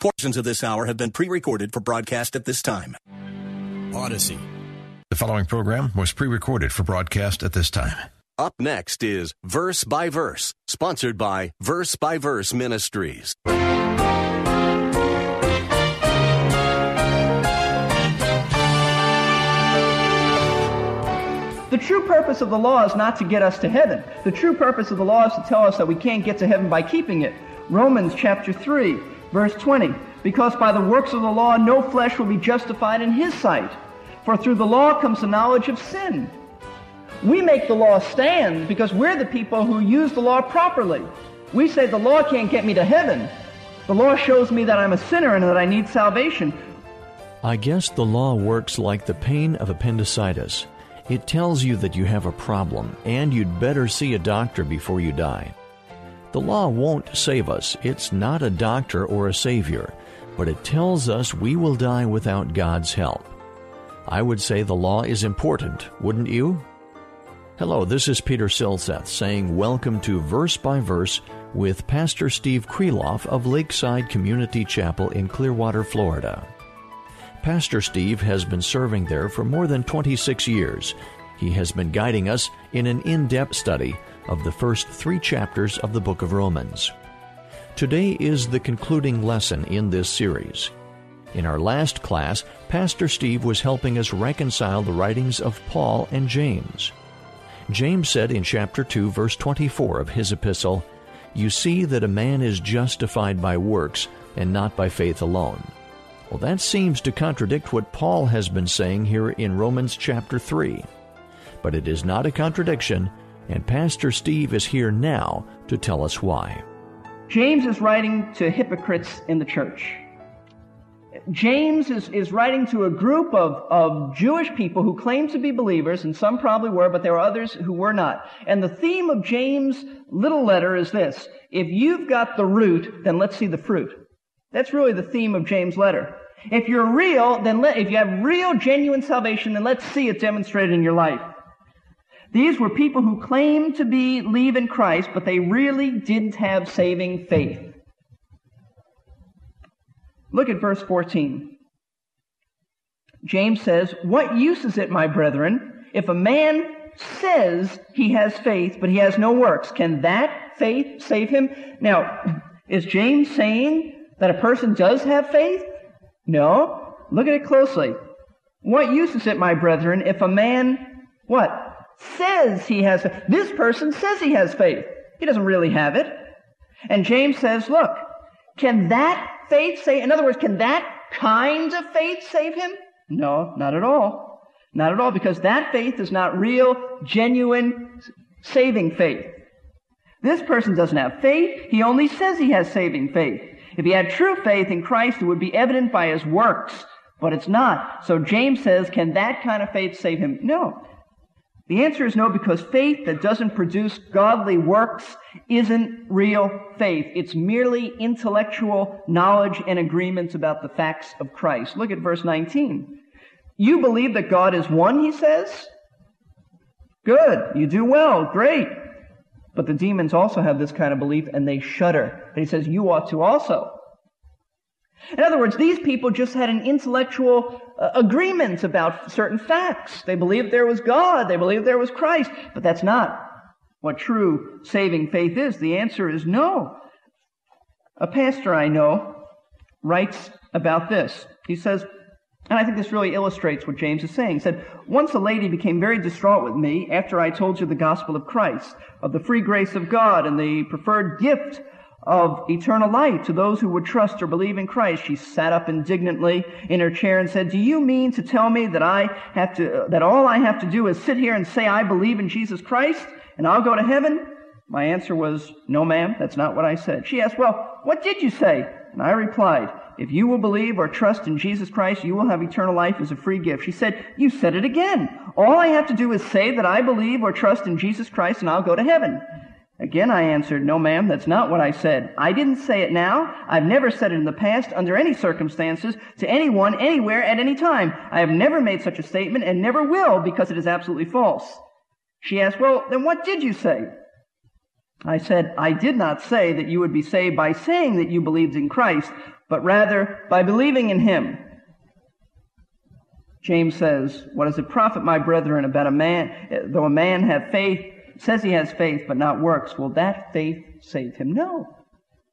Portions of this hour have been pre recorded for broadcast at this time. Odyssey. The following program was pre recorded for broadcast at this time. Up next is Verse by Verse, sponsored by Verse by Verse Ministries. The true purpose of the law is not to get us to heaven. The true purpose of the law is to tell us that we can't get to heaven by keeping it. Romans chapter 3, verse 20. Because by the works of the law no flesh will be justified in his sight. For through the law comes the knowledge of sin. We make the law stand because we're the people who use the law properly. We say the law can't get me to heaven. The law shows me that I'm a sinner and that I need salvation. I guess the law works like the pain of appendicitis. It tells you that you have a problem and you'd better see a doctor before you die. The law won't save us. It's not a doctor or a savior, but it tells us we will die without God's help. I would say the law is important, wouldn't you? Hello, this is Peter Silseth saying welcome to Verse by Verse with Pastor Steve Kreloff of Lakeside Community Chapel in Clearwater, Florida. Pastor Steve has been serving there for more than 26 years. He has been guiding us in an in depth study of the first three chapters of the book of Romans. Today is the concluding lesson in this series. In our last class, Pastor Steve was helping us reconcile the writings of Paul and James. James said in chapter 2, verse 24 of his epistle, You see that a man is justified by works and not by faith alone. Well, that seems to contradict what Paul has been saying here in Romans chapter 3. But it is not a contradiction, and Pastor Steve is here now to tell us why. James is writing to hypocrites in the church. James is, is writing to a group of, of Jewish people who claim to be believers, and some probably were, but there are others who were not. And the theme of James' little letter is this If you've got the root, then let's see the fruit. That's really the theme of James' letter. If you're real, then let, if you have real, genuine salvation, then let's see it demonstrated in your life. These were people who claimed to believe in Christ, but they really didn't have saving faith. Look at verse 14. James says, What use is it, my brethren, if a man says he has faith, but he has no works? Can that faith save him? Now, is James saying that a person does have faith? No. Look at it closely. What use is it, my brethren, if a man, what? Says he has, this person says he has faith. He doesn't really have it. And James says, look, can that faith save, in other words, can that kind of faith save him? No, not at all. Not at all, because that faith is not real, genuine, saving faith. This person doesn't have faith. He only says he has saving faith. If he had true faith in Christ, it would be evident by his works, but it's not. So James says, can that kind of faith save him? No. The answer is no, because faith that doesn't produce godly works isn't real faith. It's merely intellectual knowledge and agreements about the facts of Christ. Look at verse 19. You believe that God is one, he says? Good. You do well. Great. But the demons also have this kind of belief and they shudder. And he says, you ought to also. In other words, these people just had an intellectual uh, agreement about certain facts. They believed there was God. They believed there was Christ. But that's not what true saving faith is. The answer is no. A pastor I know writes about this. He says, and I think this really illustrates what James is saying. He said, Once a lady became very distraught with me after I told you the gospel of Christ, of the free grace of God and the preferred gift of eternal life to those who would trust or believe in Christ. She sat up indignantly in her chair and said, Do you mean to tell me that I have to, that all I have to do is sit here and say I believe in Jesus Christ and I'll go to heaven? My answer was, No, ma'am, that's not what I said. She asked, Well, what did you say? And I replied, If you will believe or trust in Jesus Christ, you will have eternal life as a free gift. She said, You said it again. All I have to do is say that I believe or trust in Jesus Christ and I'll go to heaven. Again, I answered, No, ma'am, that's not what I said. I didn't say it now. I've never said it in the past, under any circumstances, to anyone, anywhere, at any time. I have never made such a statement and never will because it is absolutely false. She asked, Well, then what did you say? I said, I did not say that you would be saved by saying that you believed in Christ, but rather by believing in Him. James says, What does it profit, my brethren, about a man, though a man have faith, says he has faith but not works, will that faith save him? No.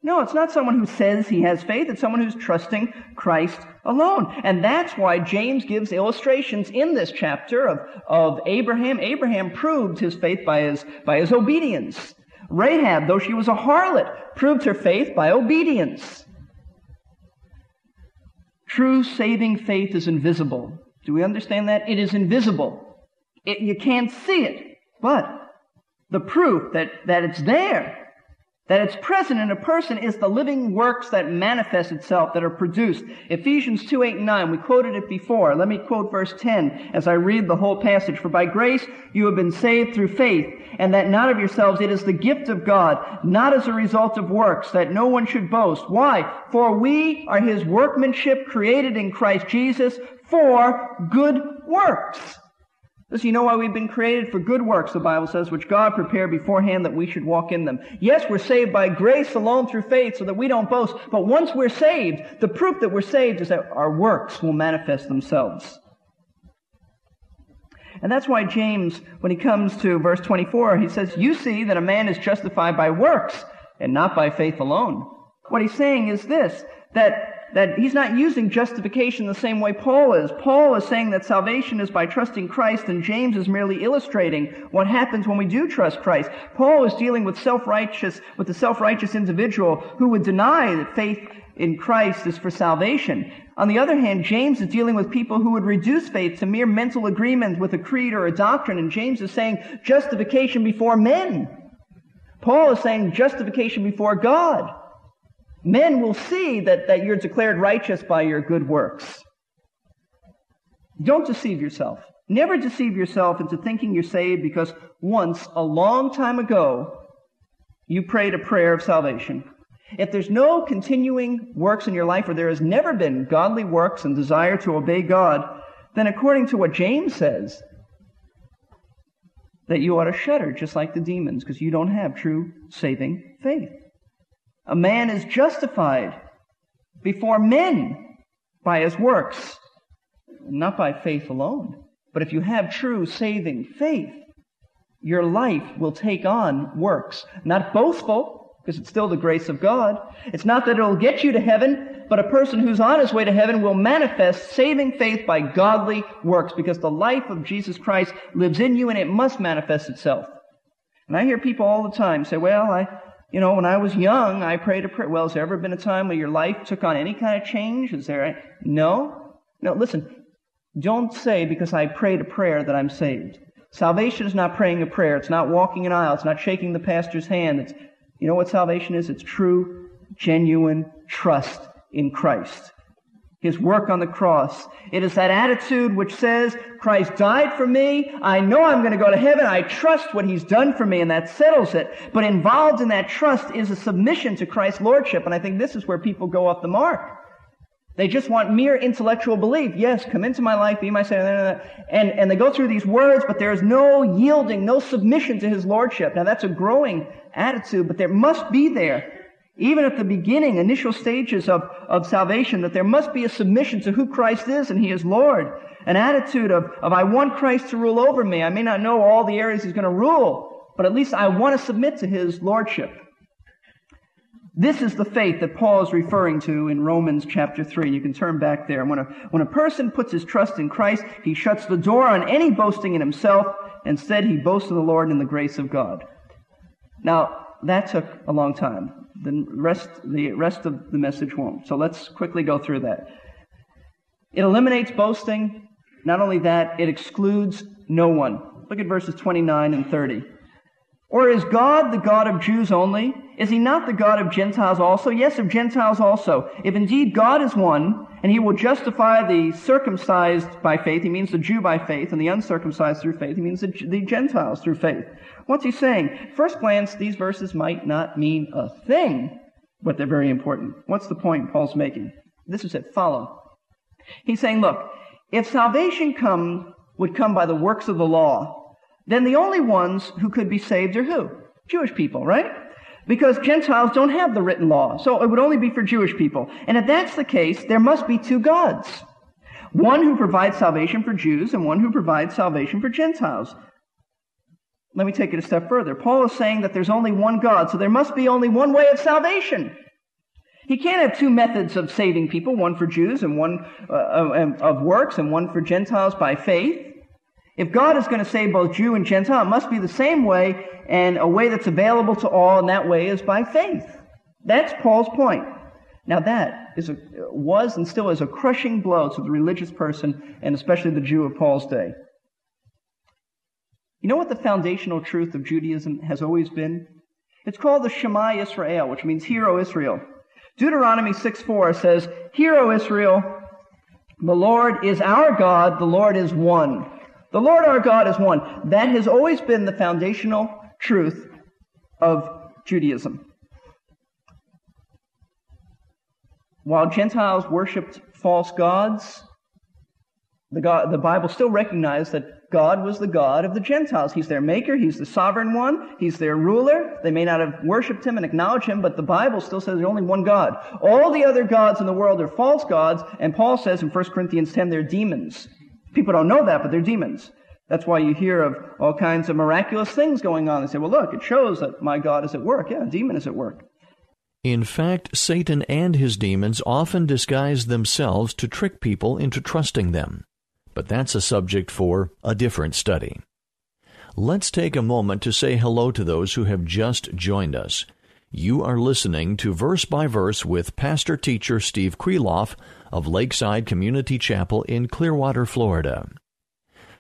No, it's not someone who says he has faith. It's someone who's trusting Christ alone. And that's why James gives illustrations in this chapter of, of Abraham. Abraham proved his faith by his, by his obedience. Rahab, though she was a harlot, proved her faith by obedience. True saving faith is invisible. Do we understand that? It is invisible. It, you can't see it. But the proof that, that it's there, that it's present in a person is the living works that manifest itself, that are produced. Ephesians 2, 8, and 9, we quoted it before. Let me quote verse 10 as I read the whole passage. For by grace you have been saved through faith, and that not of yourselves, it is the gift of God, not as a result of works, that no one should boast. Why? For we are his workmanship created in Christ Jesus for good works Listen, you know why we've been created for good works, the Bible says, which God prepared beforehand that we should walk in them. Yes, we're saved by grace alone through faith so that we don't boast. But once we're saved, the proof that we're saved is that our works will manifest themselves. And that's why James, when he comes to verse 24, he says, You see that a man is justified by works and not by faith alone. What he's saying is this, that that he's not using justification the same way Paul is. Paul is saying that salvation is by trusting Christ, and James is merely illustrating what happens when we do trust Christ. Paul is dealing with self-righteous, with the self-righteous individual who would deny that faith in Christ is for salvation. On the other hand, James is dealing with people who would reduce faith to mere mental agreement with a creed or a doctrine, and James is saying justification before men. Paul is saying justification before God men will see that, that you're declared righteous by your good works. Don't deceive yourself. Never deceive yourself into thinking you're saved because once, a long time ago, you prayed a prayer of salvation. If there's no continuing works in your life, or there has never been godly works and desire to obey God, then according to what James says, that you ought to shudder just like the demons because you don't have true saving faith. A man is justified before men by his works, not by faith alone. But if you have true saving faith, your life will take on works. Not boastful, because it's still the grace of God. It's not that it'll get you to heaven, but a person who's on his way to heaven will manifest saving faith by godly works, because the life of Jesus Christ lives in you and it must manifest itself. And I hear people all the time say, well, I, you know, when I was young, I prayed a prayer. Well, has there ever been a time where your life took on any kind of change? Is there? A... No? No, listen. Don't say because I prayed a prayer that I'm saved. Salvation is not praying a prayer. It's not walking an aisle. It's not shaking the pastor's hand. It's, you know what salvation is? It's true, genuine trust in Christ his work on the cross. It is that attitude which says, Christ died for me. I know I'm going to go to heaven. I trust what he's done for me, and that settles it. But involved in that trust is a submission to Christ's lordship. And I think this is where people go off the mark. They just want mere intellectual belief. Yes, come into my life, be my savior. And, and they go through these words, but there is no yielding, no submission to his lordship. Now that's a growing attitude, but there must be there even at the beginning, initial stages of, of salvation, that there must be a submission to who Christ is and He is Lord. An attitude of, of I want Christ to rule over me. I may not know all the areas He's going to rule, but at least I want to submit to His Lordship. This is the faith that Paul is referring to in Romans chapter 3. You can turn back there. When a, when a person puts his trust in Christ, he shuts the door on any boasting in himself. And instead, he boasts in the Lord and in the grace of God. Now, that took a long time. The rest, the rest of the message won't. So let's quickly go through that. It eliminates boasting. Not only that, it excludes no one. Look at verses 29 and 30. Or is God the God of Jews only? Is he not the God of Gentiles also? Yes, of Gentiles also. If indeed God is one, and he will justify the circumcised by faith, he means the Jew by faith, and the uncircumcised through faith, he means the, the Gentiles through faith. What's he saying? First glance, these verses might not mean a thing, but they're very important. What's the point Paul's making? This is it. Follow. He's saying, look, if salvation come, would come by the works of the law, then the only ones who could be saved are who? Jewish people, right? Because Gentiles don't have the written law, so it would only be for Jewish people. And if that's the case, there must be two gods. One who provides salvation for Jews and one who provides salvation for Gentiles. Let me take it a step further. Paul is saying that there's only one God, so there must be only one way of salvation. He can't have two methods of saving people, one for Jews and one uh, of works and one for Gentiles by faith. If God is going to save both Jew and Gentile, it must be the same way and a way that's available to all, and that way is by faith. That's Paul's point. Now that is a, was and still is a crushing blow to the religious person, and especially the Jew of Paul's day. You know what the foundational truth of Judaism has always been? It's called the Shema Israel, which means Hear, O Israel. Deuteronomy 6 4 says, Hear, O Israel, the Lord is our God, the Lord is one. The Lord our God is one. That has always been the foundational truth of Judaism. While Gentiles worshipped false gods, the, God, the Bible still recognized that God was the God of the Gentiles. He's their maker. He's the sovereign one. He's their ruler. They may not have worshiped him and acknowledged him, but the Bible still says there's only one God. All the other gods in the world are false gods, and Paul says in 1 Corinthians 10 they're demons. People don't know that, but they're demons. That's why you hear of all kinds of miraculous things going on. They say, well, look, it shows that my God is at work. Yeah, a demon is at work. In fact, Satan and his demons often disguise themselves to trick people into trusting them. But that's a subject for a different study. Let's take a moment to say hello to those who have just joined us. You are listening to Verse by Verse with Pastor Teacher Steve Kreloff of Lakeside Community Chapel in Clearwater, Florida.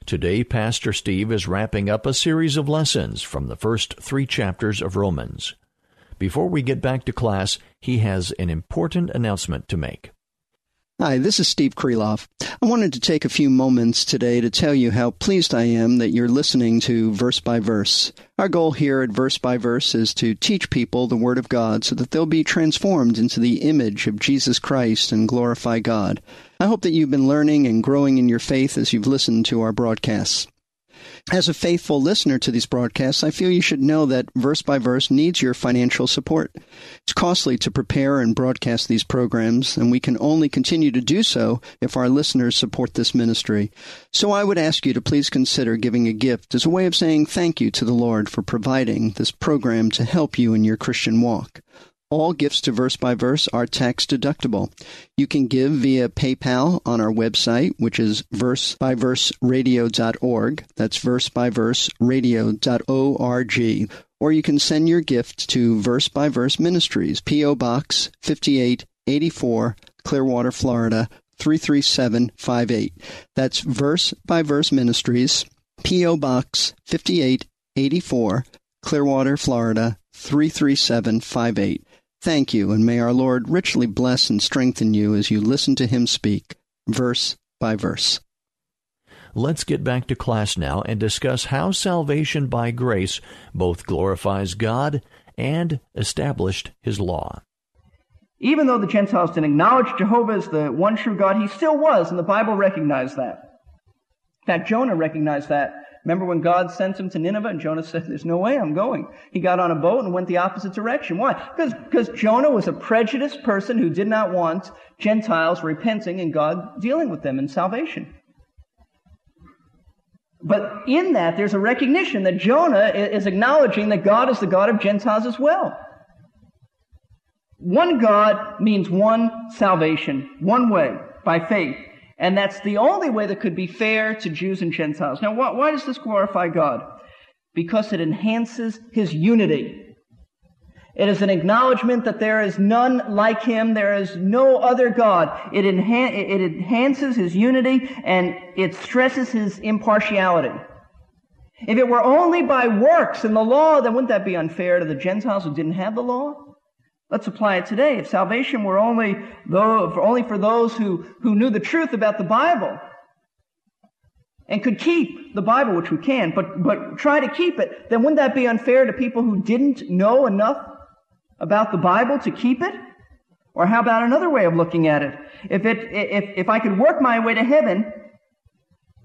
Today, Pastor Steve is wrapping up a series of lessons from the first three chapters of Romans. Before we get back to class, he has an important announcement to make. Hi, this is Steve Kreloff. I wanted to take a few moments today to tell you how pleased I am that you're listening to Verse by Verse. Our goal here at Verse by Verse is to teach people the Word of God so that they'll be transformed into the image of Jesus Christ and glorify God. I hope that you've been learning and growing in your faith as you've listened to our broadcasts. As a faithful listener to these broadcasts, I feel you should know that Verse by Verse needs your financial support. It's costly to prepare and broadcast these programs, and we can only continue to do so if our listeners support this ministry. So I would ask you to please consider giving a gift as a way of saying thank you to the Lord for providing this program to help you in your Christian walk. All gifts to Verse by Verse are tax deductible. You can give via PayPal on our website, which is versebyverseradio.org. That's versebyverseradio.org. Or you can send your gift to Verse by Verse Ministries, P.O. Box 5884, Clearwater, Florida 33758. That's Verse by Verse Ministries, P.O. Box 5884, Clearwater, Florida 33758. Thank you, and may our Lord richly bless and strengthen you as you listen to him speak, verse by verse. Let's get back to class now and discuss how salvation by grace both glorifies God and established his law. Even though the Gentiles didn't acknowledge Jehovah as the one true God, he still was, and the Bible recognized that. In fact, Jonah recognized that Remember when God sent him to Nineveh and Jonah said, there's no way I'm going. He got on a boat and went the opposite direction. Why? Because, because Jonah was a prejudiced person who did not want Gentiles repenting and God dealing with them in salvation. But in that, there's a recognition that Jonah is acknowledging that God is the God of Gentiles as well. One God means one salvation, one way, by faith. And that's the only way that could be fair to Jews and Gentiles. Now, why, why does this glorify God? Because it enhances his unity. It is an acknowledgement that there is none like him. There is no other God. It, it enhances his unity and it stresses his impartiality. If it were only by works and the law, then wouldn't that be unfair to the Gentiles who didn't have the law? Let's apply it today. If salvation were only, though, only for those who, who knew the truth about the Bible and could keep the Bible, which we can, but, but try to keep it, then wouldn't that be unfair to people who didn't know enough about the Bible to keep it? Or how about another way of looking at it? If it, if, if I could work my way to heaven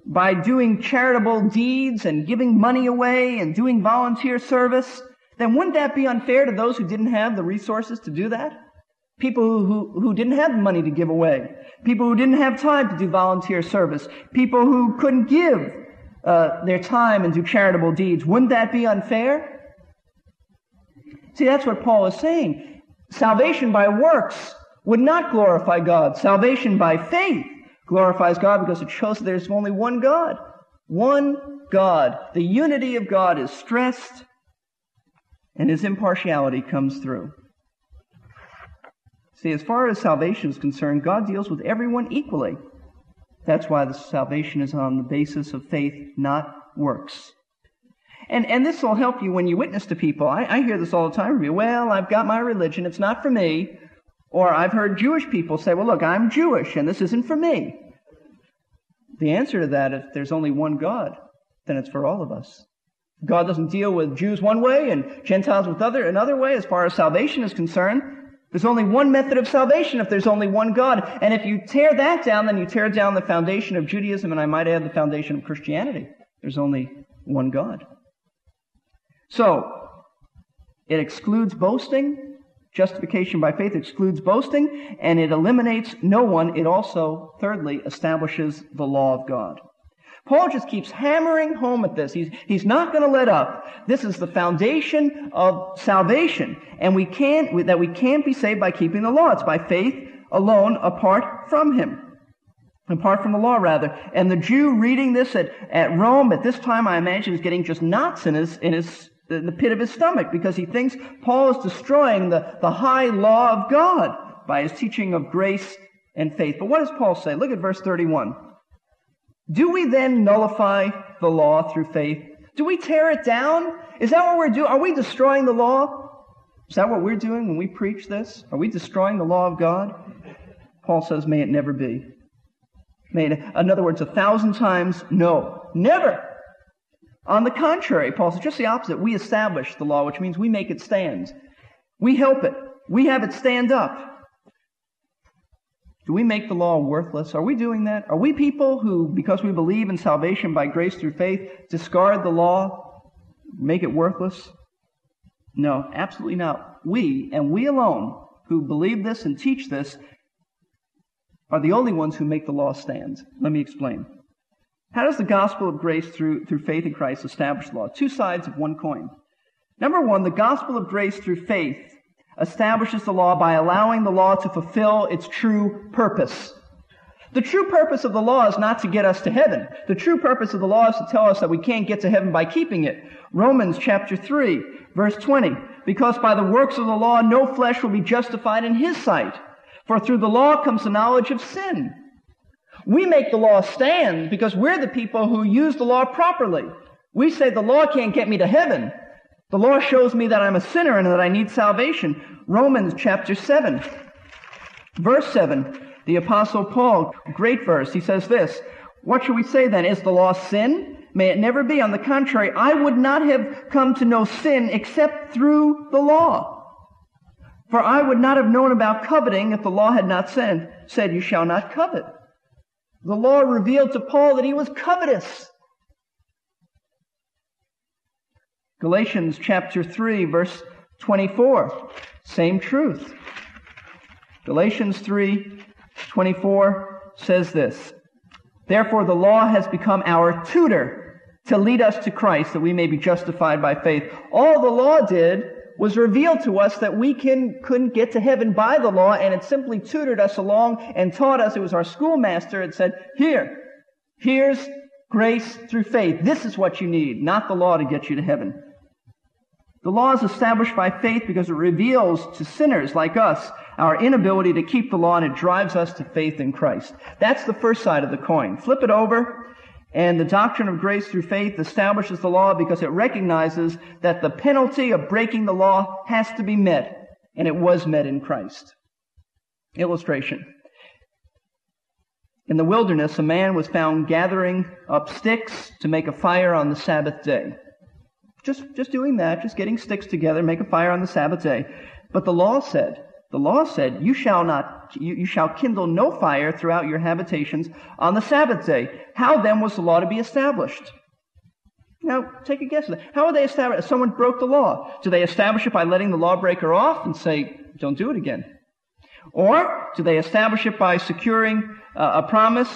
by doing charitable deeds and giving money away and doing volunteer service, then wouldn't that be unfair to those who didn't have the resources to do that? People who, who, who didn't have money to give away. People who didn't have time to do volunteer service. People who couldn't give uh, their time and do charitable deeds. Wouldn't that be unfair? See, that's what Paul is saying. Salvation by works would not glorify God. Salvation by faith glorifies God because it shows that there's only one God. One God. The unity of God is stressed and his impartiality comes through. See, as far as salvation is concerned, God deals with everyone equally. That's why the salvation is on the basis of faith, not works. And, and this will help you when you witness to people. I, I hear this all the time from you. Well, I've got my religion. It's not for me. Or I've heard Jewish people say, well, look, I'm Jewish and this isn't for me. The answer to that, if there's only one God, then it's for all of us. God doesn't deal with Jews one way and Gentiles with other, another way as far as salvation is concerned. There's only one method of salvation if there's only one God. And if you tear that down, then you tear down the foundation of Judaism and I might add the foundation of Christianity. There's only one God. So, it excludes boasting. Justification by faith excludes boasting, and it eliminates no one. It also, thirdly, establishes the law of God. Paul just keeps hammering home at this. He's, he's not going to let up. This is the foundation of salvation, and we can't, that we can't be saved by keeping the law. It's by faith alone, apart from him. Apart from the law, rather. And the Jew reading this at, at Rome at this time, I imagine, is getting just knots in his, in his the, the pit of his stomach because he thinks Paul is destroying the, the high law of God by his teaching of grace and faith. But what does Paul say? Look at verse 31. Do we then nullify the law through faith? Do we tear it down? Is that what we're doing? Are we destroying the law? Is that what we're doing when we preach this? Are we destroying the law of God? Paul says, may it never be. May it, in other words, a thousand times no. Never. On the contrary, Paul says just the opposite. We establish the law, which means we make it stand. We help it. We have it stand up. Do we make the law worthless? Are we doing that? Are we people who, because we believe in salvation by grace through faith, discard the law, make it worthless? No, absolutely not. We, and we alone, who believe this and teach this, are the only ones who make the law stand. Let me explain. How does the gospel of grace through, through faith in Christ establish the law? Two sides of one coin. Number one, the gospel of grace through faith establishes the law by allowing the law to fulfill its true purpose. The true purpose of the law is not to get us to heaven. The true purpose of the law is to tell us that we can't get to heaven by keeping it. Romans chapter 3, verse 20. Because by the works of the law no flesh will be justified in his sight. For through the law comes the knowledge of sin. We make the law stand because we're the people who use the law properly. We say the law can't get me to heaven. The law shows me that I'm a sinner and that I need salvation. Romans chapter 7, verse 7. The apostle Paul, great verse, he says this, What shall we say then? Is the law sin? May it never be. On the contrary, I would not have come to know sin except through the law. For I would not have known about coveting if the law had not said, said you shall not covet. The law revealed to Paul that he was covetous. Galatians chapter 3, verse 24. Same truth. Galatians 3, 24 says this. Therefore, the law has become our tutor to lead us to Christ that we may be justified by faith. All the law did was revealed to us that we can, couldn't get to heaven by the law, and it simply tutored us along and taught us. It was our schoolmaster. It said, here, here's grace through faith. This is what you need, not the law to get you to heaven. The law is established by faith because it reveals to sinners like us our inability to keep the law and it drives us to faith in Christ. That's the first side of the coin. Flip it over and the doctrine of grace through faith establishes the law because it recognizes that the penalty of breaking the law has to be met and it was met in Christ. Illustration. In the wilderness, a man was found gathering up sticks to make a fire on the Sabbath day. Just, just doing that, just getting sticks together, make a fire on the Sabbath day. But the law said, the law said, you shall not, you, you shall kindle no fire throughout your habitations on the Sabbath day. How then was the law to be established? Now, take a guess. How would they established? Someone broke the law. Do they establish it by letting the lawbreaker off and say, don't do it again? Or do they establish it by securing uh, a promise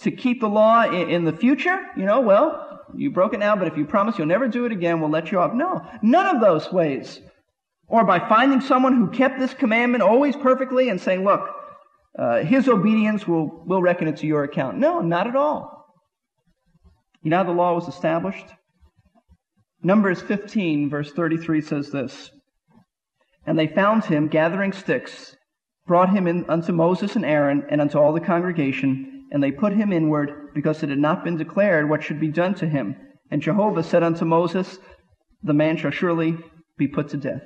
to keep the law in, in the future? You know, well, you broke it now, but if you promise you'll never do it again, we'll let you off. No, none of those ways. Or by finding someone who kept this commandment always perfectly and saying, look, uh, his obedience will, will reckon it to your account. No, not at all. You know how the law was established? Numbers 15, verse 33 says this And they found him gathering sticks, brought him in unto Moses and Aaron, and unto all the congregation, and they put him inward, because it had not been declared what should be done to him. And Jehovah said unto Moses, The man shall surely be put to death.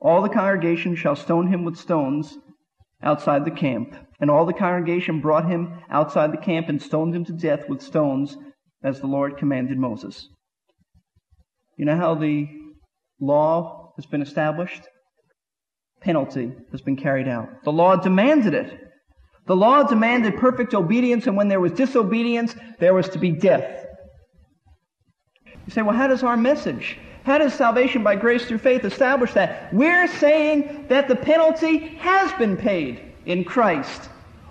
All the congregation shall stone him with stones outside the camp. And all the congregation brought him outside the camp and stoned him to death with stones, as the Lord commanded Moses. You know how the law has been established? Penalty has been carried out. The law demanded it. The law demanded perfect obedience, and when there was disobedience, there was to be death. You say, well, how does our message, how does salvation by grace through faith establish that? We're saying that the penalty has been paid in Christ.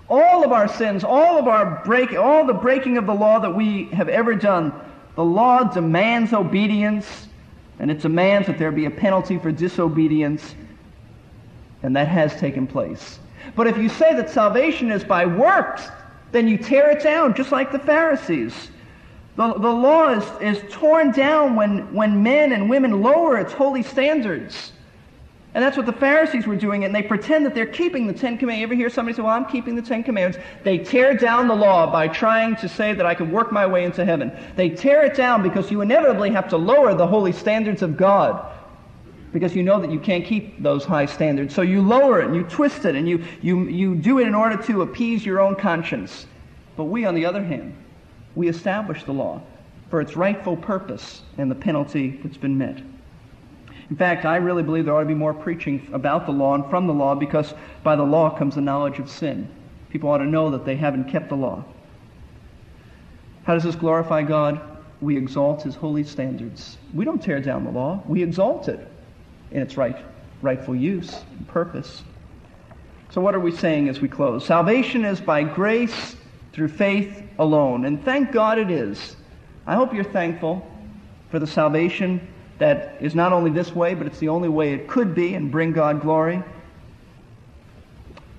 All of our sins, all of our break, all the breaking of the law that we have ever done, the law demands obedience, and it demands that there be a penalty for disobedience, and that has taken place. But if you say that salvation is by works, then you tear it down, just like the Pharisees. The, the law is, is torn down when, when men and women lower its holy standards. And that's what the Pharisees were doing, and they pretend that they're keeping the Ten Commandments. You ever hear somebody say, Well, I'm keeping the Ten Commandments? They tear down the law by trying to say that I can work my way into heaven. They tear it down because you inevitably have to lower the holy standards of God because you know that you can't keep those high standards. So you lower it and you twist it and you, you, you do it in order to appease your own conscience. But we, on the other hand, we establish the law for its rightful purpose and the penalty that's been met. In fact, I really believe there ought to be more preaching about the law and from the law because by the law comes the knowledge of sin. People ought to know that they haven't kept the law. How does this glorify God? We exalt his holy standards. We don't tear down the law, we exalt it in its right, rightful use and purpose. So, what are we saying as we close? Salvation is by grace through faith alone. And thank God it is. I hope you're thankful for the salvation that is not only this way, but it's the only way it could be and bring God glory.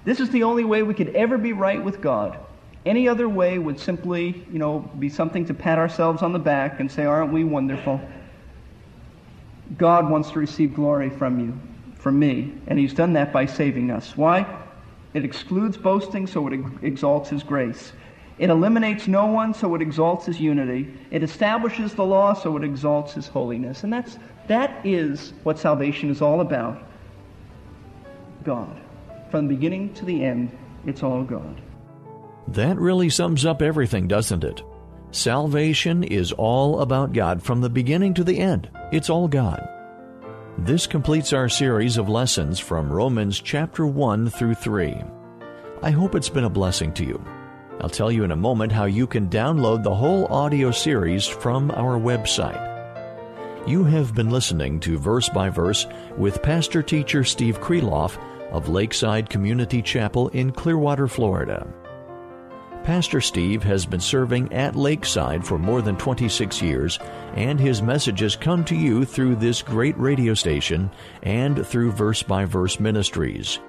This is the only way we could ever be right with God. Any other way would simply, you know, be something to pat ourselves on the back and say, aren't we wonderful? God wants to receive glory from you, from me, and He's done that by saving us. Why? It excludes boasting, so it exalts His grace. It eliminates no one, so it exalts His unity. It establishes the law, so it exalts His holiness. And that's, that is what salvation is all about. God. From the beginning to the end, it's all God. That really sums up everything, doesn't it? Salvation is all about God from the beginning to the end. It's all God. This completes our series of lessons from Romans chapter 1 through 3. I hope it's been a blessing to you. I'll tell you in a moment how you can download the whole audio series from our website. You have been listening to Verse by Verse with Pastor Teacher Steve Kreloff of Lakeside Community Chapel in Clearwater, Florida. Pastor Steve has been serving at Lakeside for more than 26 years, and his messages come to you through this great radio station and through Verse by Verse Ministries.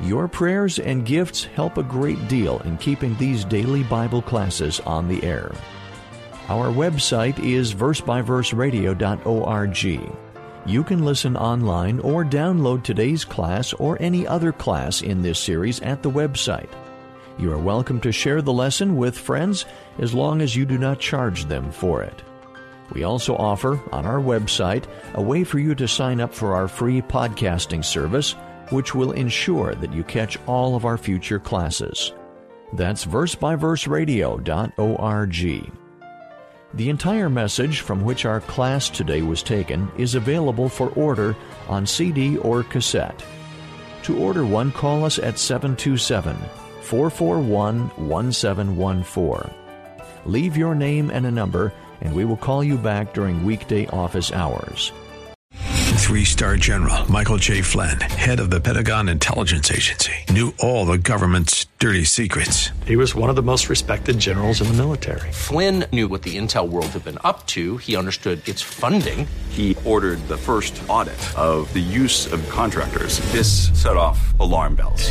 Your prayers and gifts help a great deal in keeping these daily Bible classes on the air. Our website is versebyverseradio.org. You can listen online or download today's class or any other class in this series at the website. You are welcome to share the lesson with friends as long as you do not charge them for it. We also offer on our website a way for you to sign up for our free podcasting service, which will ensure that you catch all of our future classes. That's versebyverseradio.org. The entire message from which our class today was taken is available for order on CD or cassette. To order one, call us at 727 441 1714. Leave your name and a number, and we will call you back during weekday office hours. Three star general Michael J. Flynn, head of the Pentagon Intelligence Agency, knew all the government's dirty secrets. He was one of the most respected generals in the military. Flynn knew what the intel world had been up to, he understood its funding. He ordered the first audit of the use of contractors. This set off alarm bells.